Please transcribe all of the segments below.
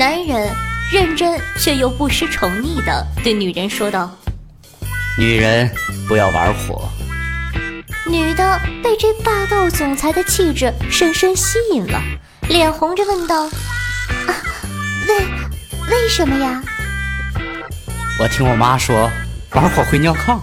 男人认真却又不失宠溺的对女人说道：“女人不要玩火。”女的被这霸道总裁的气质深深吸引了，脸红着问道：“啊，为为什么呀？”我听我妈说，玩火会尿炕。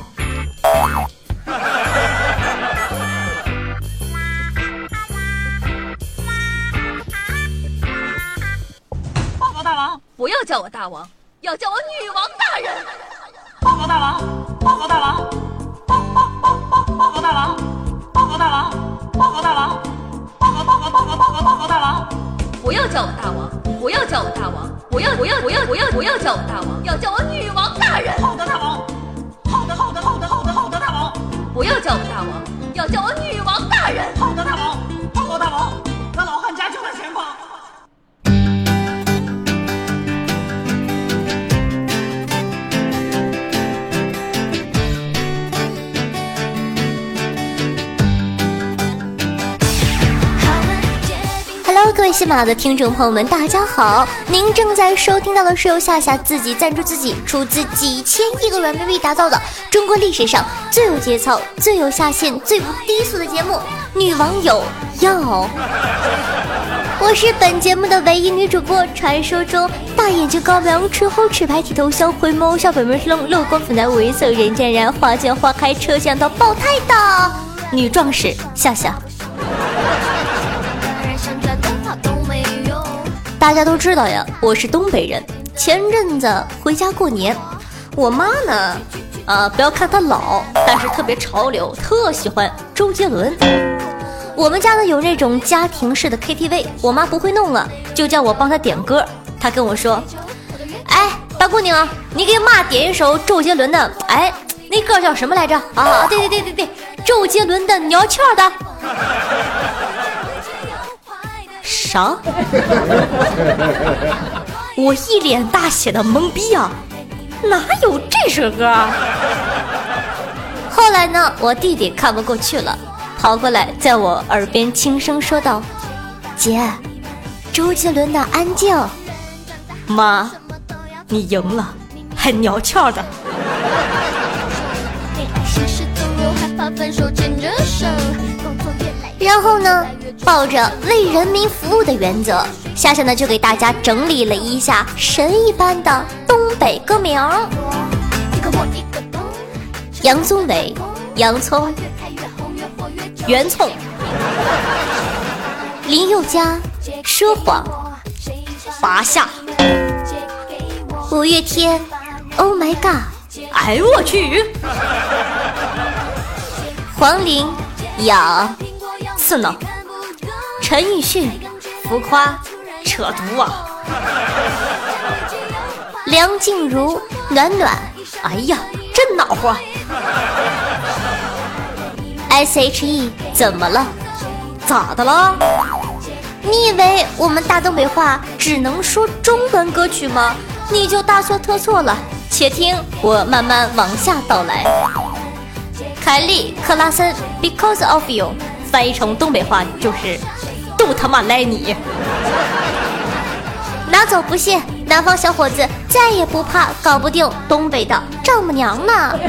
叫我大王，要叫我女王大人。报告大王，报告大王，报报报报报告大王，报告大王，报告大王，报告报告报告报告报告大王。不要叫我大王，不要叫我大王，不要不要不要不要不要叫我大王，要叫我女王大人。好的，大王。好的，好的，好的，好的，好的，大王。不要叫我大王，要叫我女王大人。好的，大王。位喜马的听众朋友们，大家好！您正在收听到的是由夏夏自己赞助自己，出资几千亿个软妹币打造的中国历史上最有节操、最有下限、最不低俗的节目《女网友要》。我是本节目的唯一女主播，传说中大眼睛高粱、唇红齿白、剃头香、回眸小本本生、乐观粉黛、猥色人见人花见花开、车见到爆胎的女壮士夏夏。大家都知道呀，我是东北人。前阵子回家过年，我妈呢，啊，不要看她老，但是特别潮流，特喜欢周杰伦。我们家呢有那种家庭式的 KTV，我妈不会弄啊，就叫我帮她点歌。她跟我说：“哎，大姑娘，你给妈点一首周杰伦的，哎，那歌叫什么来着？啊，对对对对对，周杰伦的《鸟雀的》。”啥？我一脸大写的懵逼啊！哪有这首歌啊？后来呢，我弟弟看不过去了，跑过来在我耳边轻声说道：“姐，周杰伦的《安静》。”妈，你赢了，还鸟翘的。然后呢，抱着为人民服务的原则，夏夏呢就给大家整理了一下神一般的东北歌名：杨宗纬、洋葱、圆葱、林宥嘉、说谎、拔下、五月天、Oh my god，哎呦我去！黄龄、痒。次呢，陈奕迅，浮夸，扯犊啊！梁静茹，暖暖，哎呀，真恼火！S H E 怎么了？咋的了？你以为我们大东北话只能说中文歌曲吗？你就大错特错了。且听我慢慢往下道来。凯利·克拉森，Because of You。翻译成东北话就是“都他妈赖你”，拿走不信，南方小伙子再也不怕搞不定东北的丈母娘了。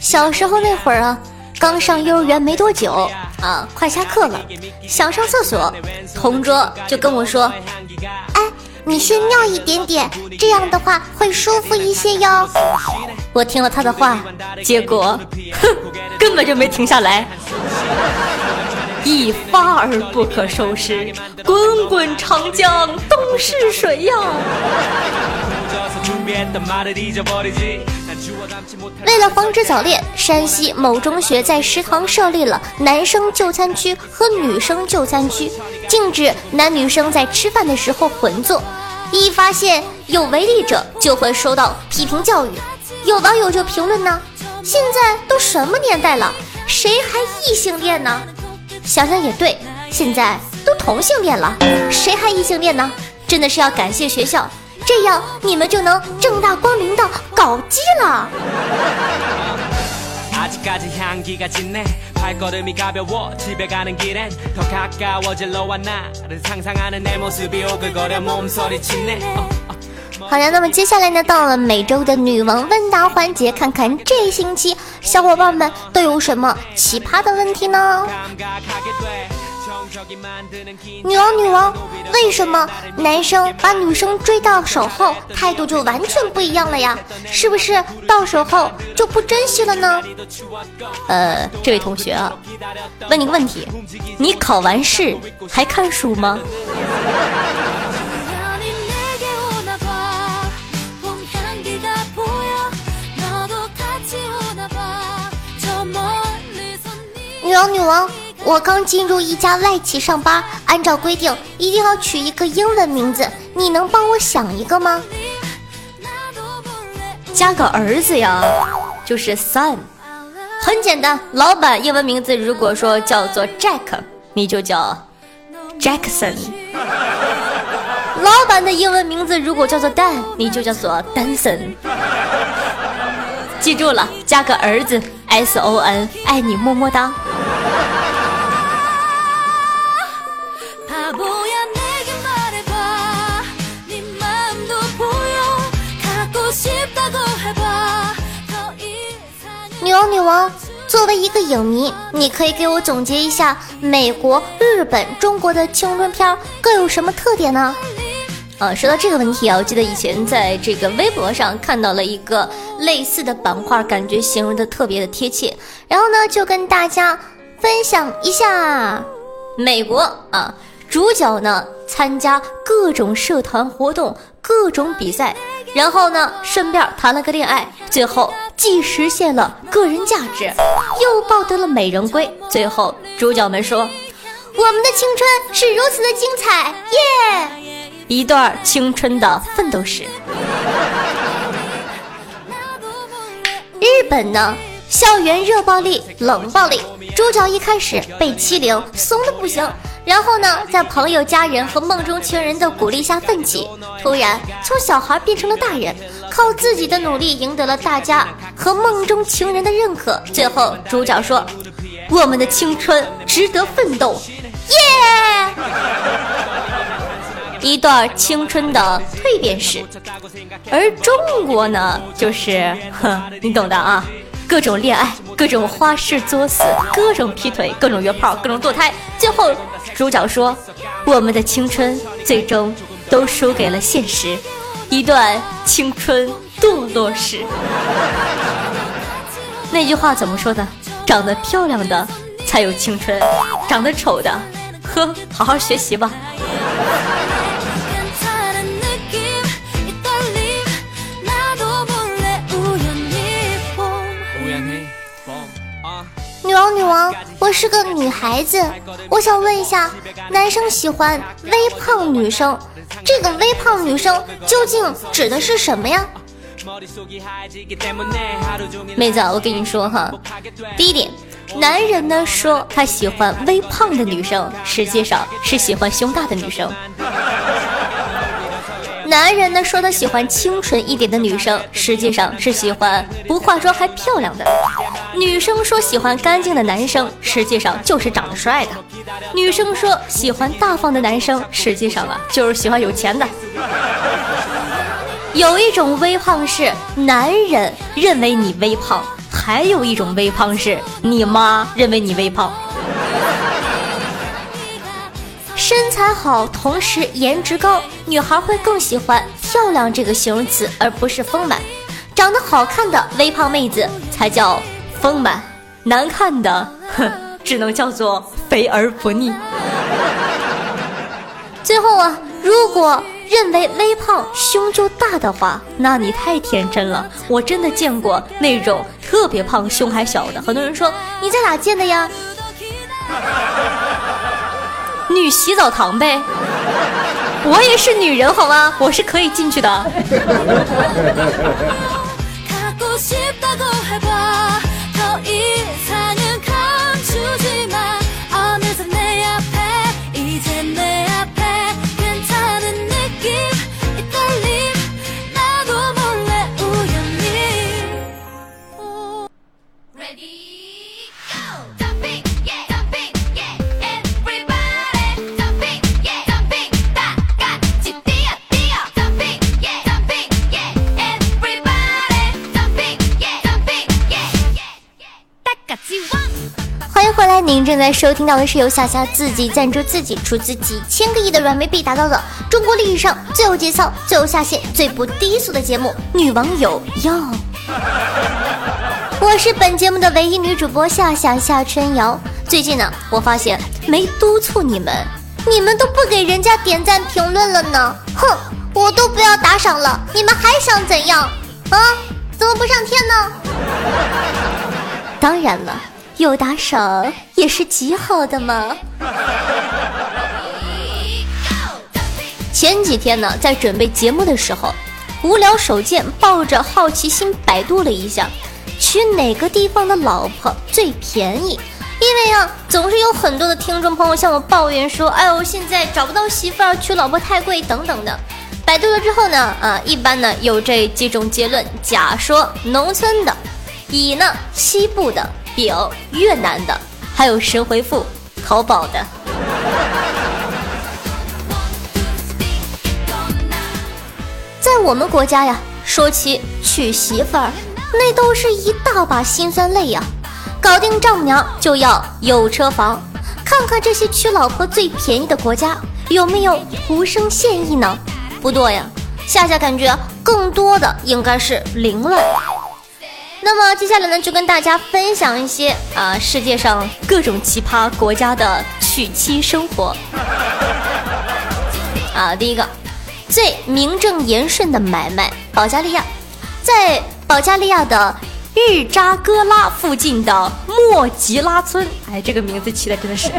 小时候那会儿啊，刚上幼儿园没多久啊，快下课了，想上厕所，同桌就跟我说：“哎。”你先尿一点点，这样的话会舒服一些哟。我听了他的话，结果，哼，根本就没停下来，一发而不可收拾，滚滚长江东逝水呀。为了防止早恋，山西某中学在食堂设立了男生就餐区和女生就餐区，禁止男女生在吃饭的时候混坐。一发现有违例者，就会受到批评教育。有网友就评论呢：“现在都什么年代了，谁还异性恋呢？”想想也对，现在都同性恋了，谁还异性恋呢？真的是要感谢学校。这样你们就能正大光明的搞基了。好的，那么接下来呢，到了每周的女王问答环节，看看这星期小伙伴们都有什么奇葩的问题呢？女王，女王，为什么男生把女生追到手后态度就完全不一样了呀？是不是到手后就不珍惜了呢？呃，这位同学啊，问你个问题，你考完试还看书吗？女王，女王。我刚进入一家外企上班，按照规定一定要取一个英文名字，你能帮我想一个吗？加个儿子呀，就是 son，很简单。老板英文名字如果说叫做 Jack，你就叫 Jackson。老板的英文名字如果叫做 Dan，你就叫做 Danson。记住了，加个儿子 S O N，爱你么么哒。王，作为一个影迷，你可以给我总结一下美国、日本、中国的青春片各有什么特点呢？啊，说到这个问题啊，我记得以前在这个微博上看到了一个类似的板块，感觉形容的特别的贴切。然后呢，就跟大家分享一下美国啊，主角呢参加各种社团活动、各种比赛，然后呢顺便谈了个恋爱，最后。既实现了个人价值，又抱得了美人归。最后，主角们说：“我们的青春是如此的精彩，耶！”一段青春的奋斗史。日本呢，校园热暴力、冷暴力，主角一开始被欺凌，怂的不行。然后呢，在朋友、家人和梦中情人的鼓励下奋起，突然从小孩变成了大人，靠自己的努力赢得了大家和梦中情人的认可。最后，主角说：“我们的青春值得奋斗，耶！”一段青春的蜕变史。而中国呢，就是哼，你懂的啊。各种恋爱，各种花式作死，各种劈腿，各种约炮，各种堕胎。最后，主角说：“我们的青春最终都输给了现实。”一段青春堕落史。那句话怎么说的？长得漂亮的才有青春，长得丑的，呵，好好学习吧。王，我是个女孩子，我想问一下，男生喜欢微胖女生，这个微胖女生究竟指的是什么呀？妹子，我跟你说哈，第一点，男人呢说他喜欢微胖的女生，实际上是喜欢胸大的女生。男人呢说他喜欢清纯一点的女生，实际上是喜欢不化妆还漂亮的。女生说喜欢干净的男生，实际上就是长得帅的。女生说喜欢大方的男生，实际上啊就是喜欢有钱的。有一种微胖是男人认为你微胖，还有一种微胖是你妈认为你微胖。身材好，同时颜值高，女孩会更喜欢“漂亮”这个形容词，而不是丰满。长得好看的微胖妹子才叫丰满，难看的，哼，只能叫做肥而不腻。最后啊，如果认为微胖胸就大的话，那你太天真了。我真的见过那种特别胖胸还小的。很多人说你在哪见的呀？女洗澡堂呗。我也是女人好吗？我是可以进去的。现在收听到的是由夏夏自己赞助自己出资几千个亿的软妹币打造的中国历史上最有节操、最有下限、最不低俗的节目《女网友要》。我是本节目的唯一女主播夏夏夏春瑶。最近呢，我发现没督促你们，你们都不给人家点赞评论了呢。哼，我都不要打赏了，你们还想怎样？啊？怎么不上天呢？当然了。有打赏也是极好的嘛。前几天呢，在准备节目的时候，无聊手贱，抱着好奇心百度了一下，娶哪个地方的老婆最便宜？因为啊，总是有很多的听众朋友向我抱怨说，哎呦，现在找不到媳妇儿，娶老婆太贵等等的。百度了之后呢，啊，一般呢有这几种结论：甲说农村的，乙呢西部的。表越南的，还有神回复淘宝的。在我们国家呀，说起娶媳妇儿，那都是一大把辛酸泪呀。搞定丈母娘就要有车房，看看这些娶老婆最便宜的国家有没有无声献艺呢？不多呀，夏夏感觉更多的应该是凌乱。那么接下来呢，就跟大家分享一些啊世界上各种奇葩国家的娶妻生活。啊，第一个最名正言顺的买卖，保加利亚，在保加利亚的日扎戈拉附近的莫吉拉村，哎，这个名字起的真的是，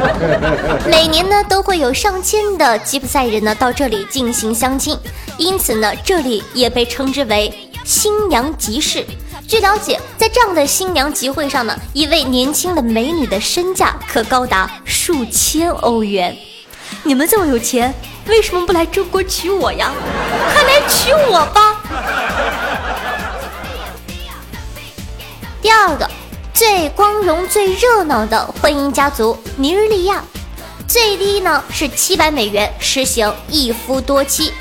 每年呢都会有上千的吉普赛人呢到这里进行相亲，因此呢这里也被称之为新娘集市。据了解，在这样的新娘集会上呢，一位年轻的美女的身价可高达数千欧元。你们这么有钱，为什么不来中国娶我呀？快来娶我吧！第二个，最光荣、最热闹的婚姻家族——尼日利亚，最低呢是七百美元，实行一夫多妻。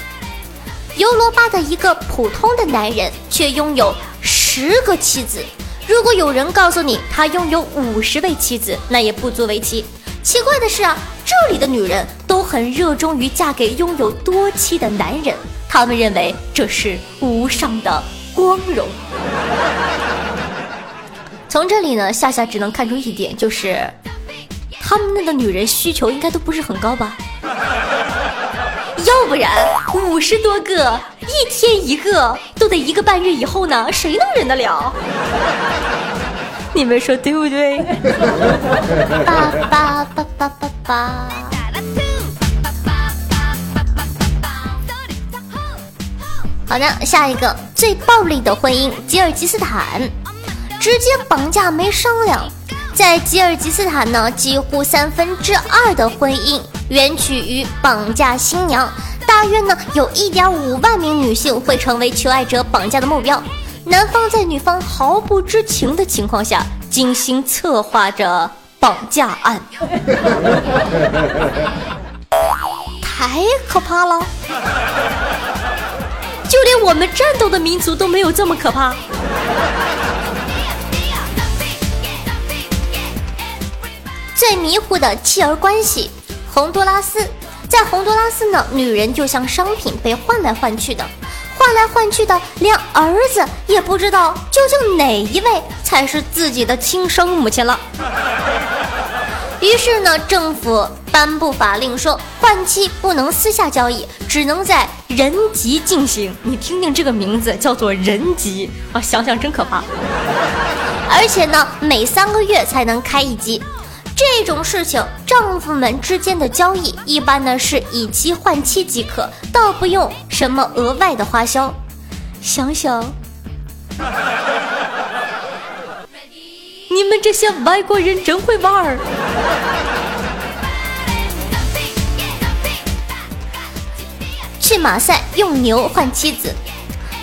尤罗巴的一个普通的男人却拥有。十个妻子，如果有人告诉你他拥有五十位妻子，那也不足为奇。奇怪的是啊，这里的女人都很热衷于嫁给拥有多妻的男人，他们认为这是无上的光荣。从这里呢，夏夏只能看出一点，就是他们那个女人需求应该都不是很高吧。要不然五十多个，一天一个，都得一个半月以后呢，谁能忍得了？你们说对不对？好的，下一个最暴力的婚姻——吉尔吉斯坦，直接绑架没商量。在吉尔吉斯坦呢，几乎三分之二的婚姻。源起于绑架新娘，大约呢有一点五万名女性会成为求爱者绑架的目标。男方在女方毫不知情的情况下，精心策划着绑架案，太可怕了！就连我们战斗的民族都没有这么可怕。最迷糊的妻儿关系。洪都拉斯，在洪都拉斯呢，女人就像商品被换来换去的，换来换去的，连儿子也不知道究竟哪一位才是自己的亲生母亲了。于是呢，政府颁布法令说，换妻不能私下交易，只能在人籍进行。你听听这个名字，叫做人籍啊，想想真可怕。而且呢，每三个月才能开一机。这种事情，丈夫们之间的交易一般呢是以妻换妻即可，倒不用什么额外的花销。想想，你们这些外国人真会玩儿。去马赛用牛换妻子。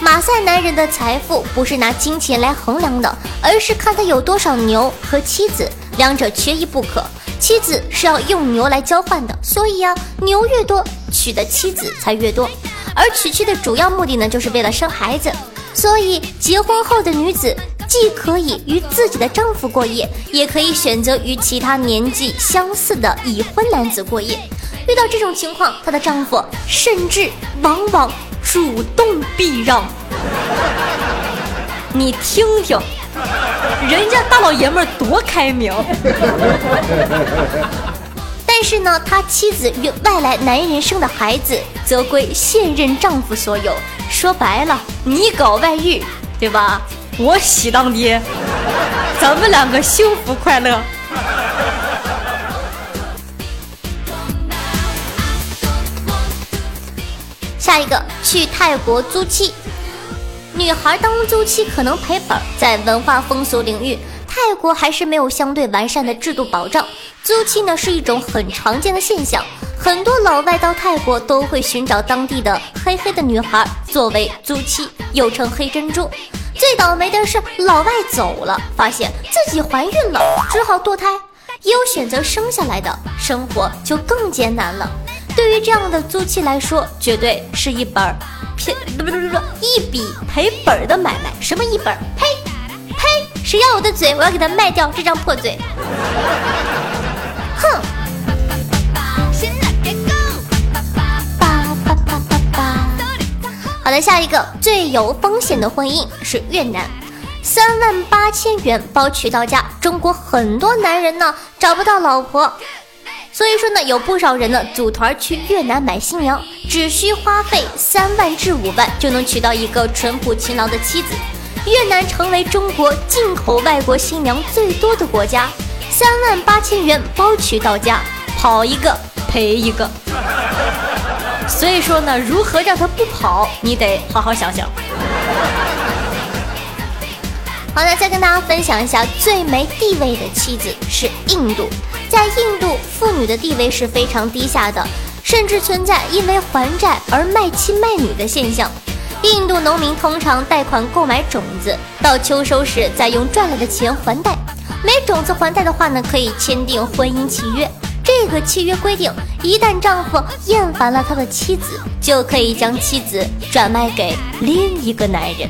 马赛男人的财富不是拿金钱来衡量的，而是看他有多少牛和妻子，两者缺一不可。妻子是要用牛来交换的，所以呀，牛越多，娶的妻子才越多。而娶妻的主要目的呢，就是为了生孩子。所以结婚后的女子既可以与自己的丈夫过夜，也可以选择与其他年纪相似的已婚男子过夜。遇到这种情况，她的丈夫甚至往往。主动避让，你听听，人家大老爷们儿多开明。但是呢，他妻子与外来男人生的孩子则归现任丈夫所有。说白了，你搞外遇，对吧？我喜当爹，咱们两个幸福快乐。下一个去泰国租妻，女孩当租妻可能赔本。在文化风俗领域，泰国还是没有相对完善的制度保障。租妻呢是一种很常见的现象，很多老外到泰国都会寻找当地的黑黑的女孩作为租妻，又称黑珍珠。最倒霉的是老外走了，发现自己怀孕了，只好堕胎。也有选择生下来的，生活就更艰难了。对于这样的租期来说，绝对是一本儿骗不不不不一笔赔本儿的买卖。什么一本儿？呸呸！谁要我的嘴，我要给他卖掉这张破嘴。哼！好的，下一个最有风险的婚姻是越南，三万八千元包娶到家。中国很多男人呢找不到老婆。所以说呢，有不少人呢组团去越南买新娘，只需花费三万至五万就能娶到一个淳朴勤劳的妻子。越南成为中国进口外国新娘最多的国家，三万八千元包娶到家，跑一个赔一个。所以说呢，如何让他不跑，你得好好想想。好的，再跟大家分享一下最没地位的妻子是印度。在印度，妇女的地位是非常低下的，甚至存在因为还债而卖妻卖女的现象。印度农民通常贷款购买种子，到秋收时再用赚来的钱还贷。没种子还贷的话呢，可以签订婚姻契约。这个契约规定，一旦丈夫厌烦了他的妻子，就可以将妻子转卖给另一个男人。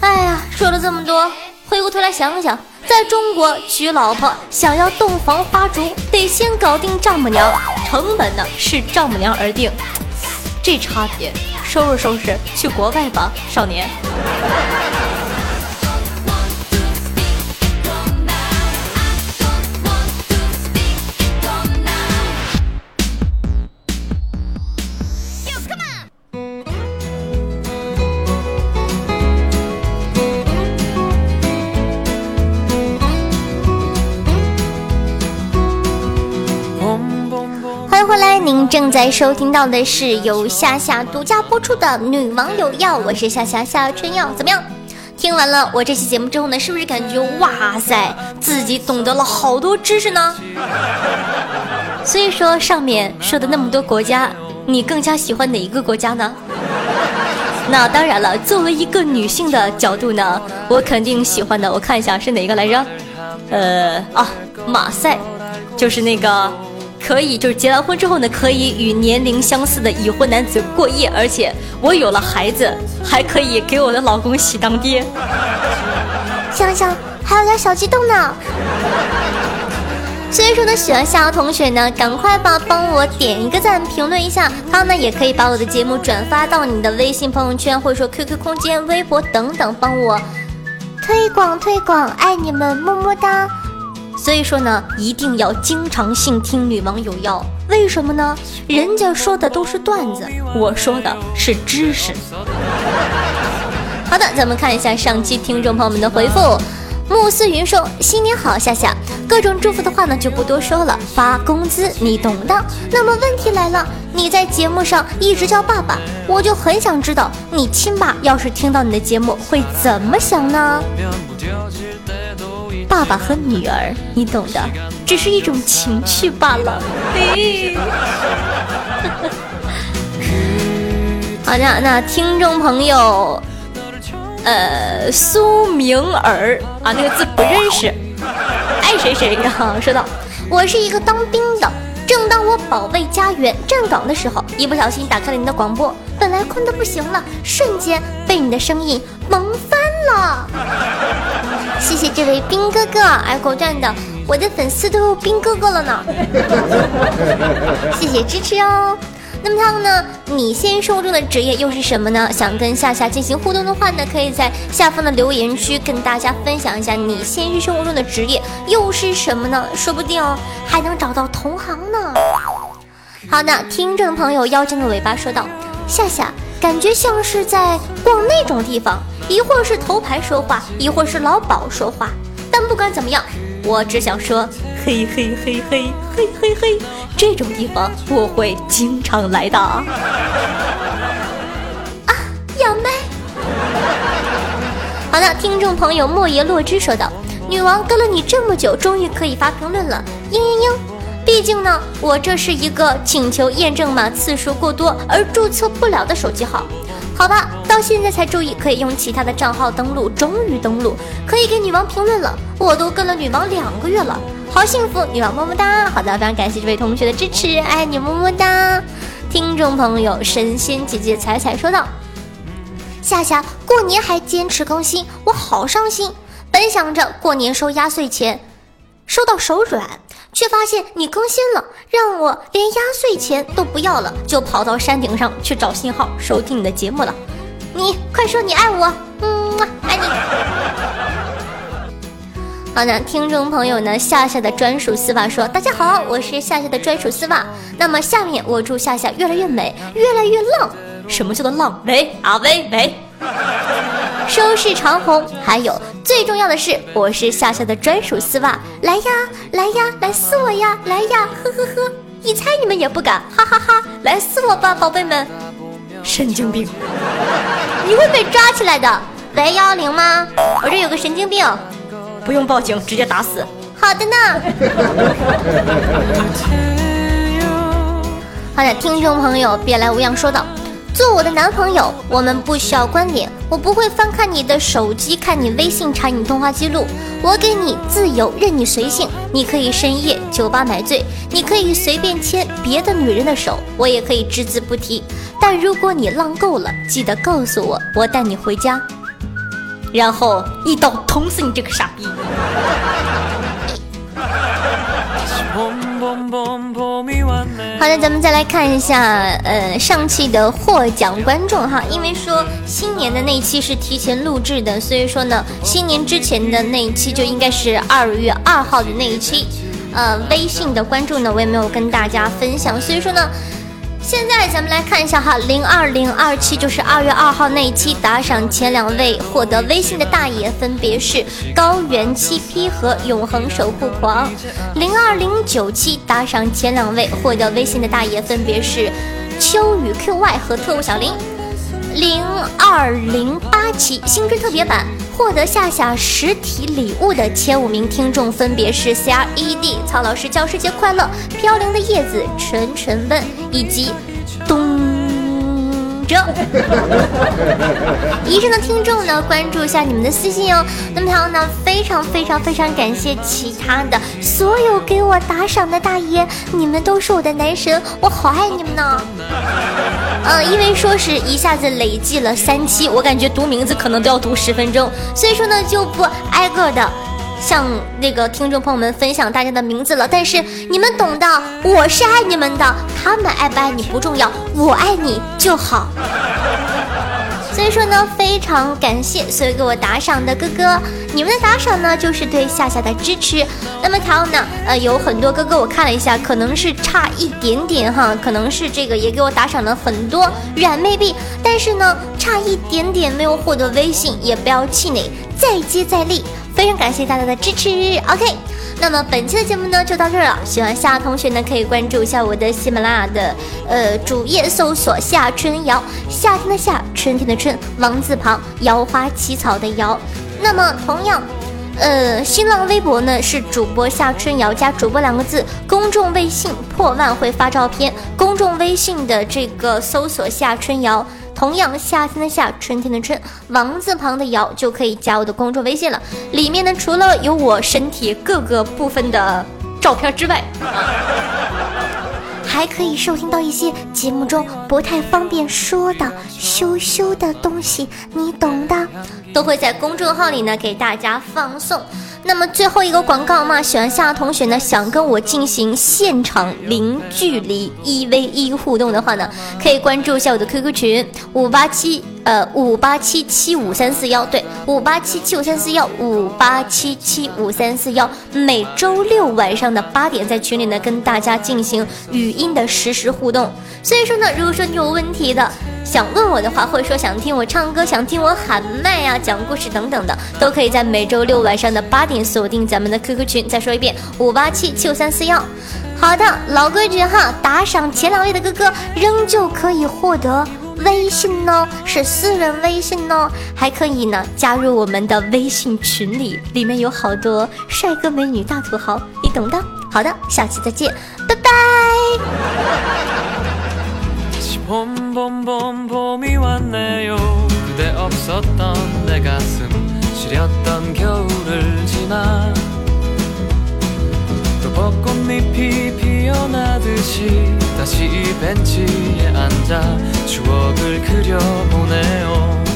哎呀，说了这么多，回过头来想想。在中国娶老婆，想要洞房花烛，得先搞定丈母娘，成本呢是丈母娘而定，这差别，收拾收拾去国外吧，少年。在收听到的是由夏夏独家播出的《女王有药》，我是夏夏夏春药，怎么样？听完了我这期节目之后呢，是不是感觉哇塞，自己懂得了好多知识呢？所以说上面说的那么多国家，你更加喜欢哪一个国家呢？那当然了，作为一个女性的角度呢，我肯定喜欢的，我看一下是哪个来着？呃啊，马赛，就是那个。可以，就是结完婚之后呢，可以与年龄相似的已婚男子过夜，而且我有了孩子，还可以给我的老公喜当爹。想想还有点小激动呢。所以说呢，喜欢夏瑶同学呢，赶快吧，帮我点一个赞，评论一下。他呢，也可以把我的节目转发到你的微信朋友圈，或者说 QQ 空间、微博等等，帮我推广推广。爱你们，么么哒。所以说呢，一定要经常性听女网友要，为什么呢？人家说的都是段子，我说的是知识。好的，咱们看一下上期听众朋友们的回复。慕思云说：“新年好，夏夏，各种祝福的话呢就不多说了，发工资你懂的。那么问题来了，你在节目上一直叫爸爸，我就很想知道，你亲爸要是听到你的节目会怎么想呢？爸和女儿，你懂的，只是一种情趣罢了。好的，那听众朋友。”呃，苏明儿啊，那个字不认识，爱谁谁啊。说道：“我是一个当兵的，正当我保卫家园站岗的时候，一不小心打开了你的广播，本来困得不行了，瞬间被你的声音萌 谢谢这位兵哥哥，爱狗战的，我的粉丝都有兵哥哥了呢。谢谢支持哦。”那么他们呢？你现实生活中的职业又是什么呢？想跟夏夏进行互动的话呢，可以在下方的留言区跟大家分享一下你现实生活中的职业又是什么呢？说不定还能找到同行呢。好的，听众朋友妖精的尾巴说道：“夏夏，感觉像是在逛那种地方，一会儿是头牌说话，一会儿是老鸨说话。但不管怎么样，我只想说，嘿嘿嘿嘿嘿嘿嘿。”这种地方我会经常来的啊！杨妹，好的，听众朋友莫言洛之说道：“女王跟了你这么久，终于可以发评论了。”嘤嘤嘤，毕竟呢，我这是一个请求验证码次数过多而注册不了的手机号，好吧，到现在才注意可以用其他的账号登录，终于登录可以给女王评论了。我都跟了女王两个月了。好幸福，女王么么哒！好的，非常感谢这位同学的支持，爱你么么哒！听众朋友，神仙姐姐彩彩说道：“夏夏过年还坚持更新，我好伤心。本想着过年收压岁钱，收到手软，却发现你更新了，让我连压岁钱都不要了，就跑到山顶上去找信号收听你的节目了。你快说你爱我，嗯，爱你。”好的，听众朋友呢，夏夏的专属丝袜说：“大家好，我是夏夏的专属丝袜。那么下面我祝夏夏越来越美，越来越浪。什么叫做浪？喂，阿威喂，收视长虹。还有最重要的是，我是夏夏的专属丝袜。来呀，来呀，来撕我呀，来呀，呵呵呵，一猜你们也不敢，哈哈哈，来撕我吧，宝贝们。神经病，你会被抓起来的。喂，幺幺零吗？我这有个神经病。”不用报警，直接打死。好的呢。好的，听众朋友，别来无恙说道：“做我的男朋友，我们不需要关联，我不会翻看你的手机，看你微信，查你通话记录。我给你自由，任你随性。你可以深夜酒吧买醉，你可以随便牵别的女人的手，我也可以只字不提。但如果你浪够了，记得告诉我，我带你回家。”然后一刀捅死你这个傻逼！好的，咱们再来看一下，呃，上期的获奖观众哈，因为说新年的那一期是提前录制的，所以说呢，新年之前的那一期就应该是二月二号的那一期，呃，微信的关注呢，我也没有跟大家分享，所以说呢。现在咱们来看一下哈，零二零二七就是二月二号那一期打赏前两位获得微信的大爷分别是高原七 P 和永恒守护狂，零二零九期打赏前两位获得微信的大爷分别是秋雨 QY 和特务小林，零二零八期新春特别版。获得夏夏实体礼物的前五名听众分别是 C R E D 曹老师教师节快乐，飘零的叶子纯纯问以及。以上 的听众呢，关注一下你们的私信哦。那么还有呢，非常非常非常感谢其他的所有给我打赏的大爷，你们都是我的男神，我好爱你们呢。嗯，因为说是一下子累计了三期，我感觉读名字可能都要读十分钟，所以说呢就不挨个的。向那个听众朋友们分享大家的名字了，但是你们懂的，我是爱你们的，他们爱不爱你不重要，我爱你就好。所以说呢，非常感谢所有给我打赏的哥哥，你们的打赏呢就是对夏夏的支持。那么还有呢，呃，有很多哥哥我看了一下，可能是差一点点哈，可能是这个也给我打赏了很多软妹币，但是呢，差一点点没有获得微信，也不要气馁，再接再厉。非常感谢大家的支持，OK。那么本期的节目呢就到这儿了，喜欢夏同学呢可以关注一下我的喜马拉雅的呃主页，搜索夏春瑶，夏天的夏，春天的春，王字旁，瑶花起草的瑶。那么同样，呃，新浪微博呢是主播夏春瑶加主播两个字，公众微信破万会发照片，公众微信的这个搜索夏春瑶。同样，夏天的夏，春天的春，王字旁的瑶就可以加我的公众微信了。里面呢，除了有我身体各个部分的照片之外，还可以收听到一些节目中不太方便说的羞羞的东西，你懂的，都会在公众号里呢给大家放送。那么最后一个广告嘛，喜欢夏同学呢，想跟我进行现场零距离一 v 一互动的话呢，可以关注一下我的 QQ 群五八七呃五八七七五三四幺，对，五八七七五三四幺五八七七五三四幺，每周六晚上的八点在群里呢跟大家进行语音的实时互动。所以说呢，如果说你有问题的。想问我的话，或者说想听我唱歌、想听我喊麦呀、讲故事等等的，都可以在每周六晚上的八点锁定咱们的 QQ 群。再说一遍，五八七七五三四幺。好的，老规矩哈，打赏前两位的哥哥仍旧可以获得微信哦，是私人微信哦，还可以呢加入我们的微信群里，里面有好多帅哥美女大土豪，你懂的。好的，下期再见，拜拜。 시렸던 겨울을 지나 또 벚꽃잎이 피어나듯이 다시 이 벤치에 앉아 추억을 그려보네요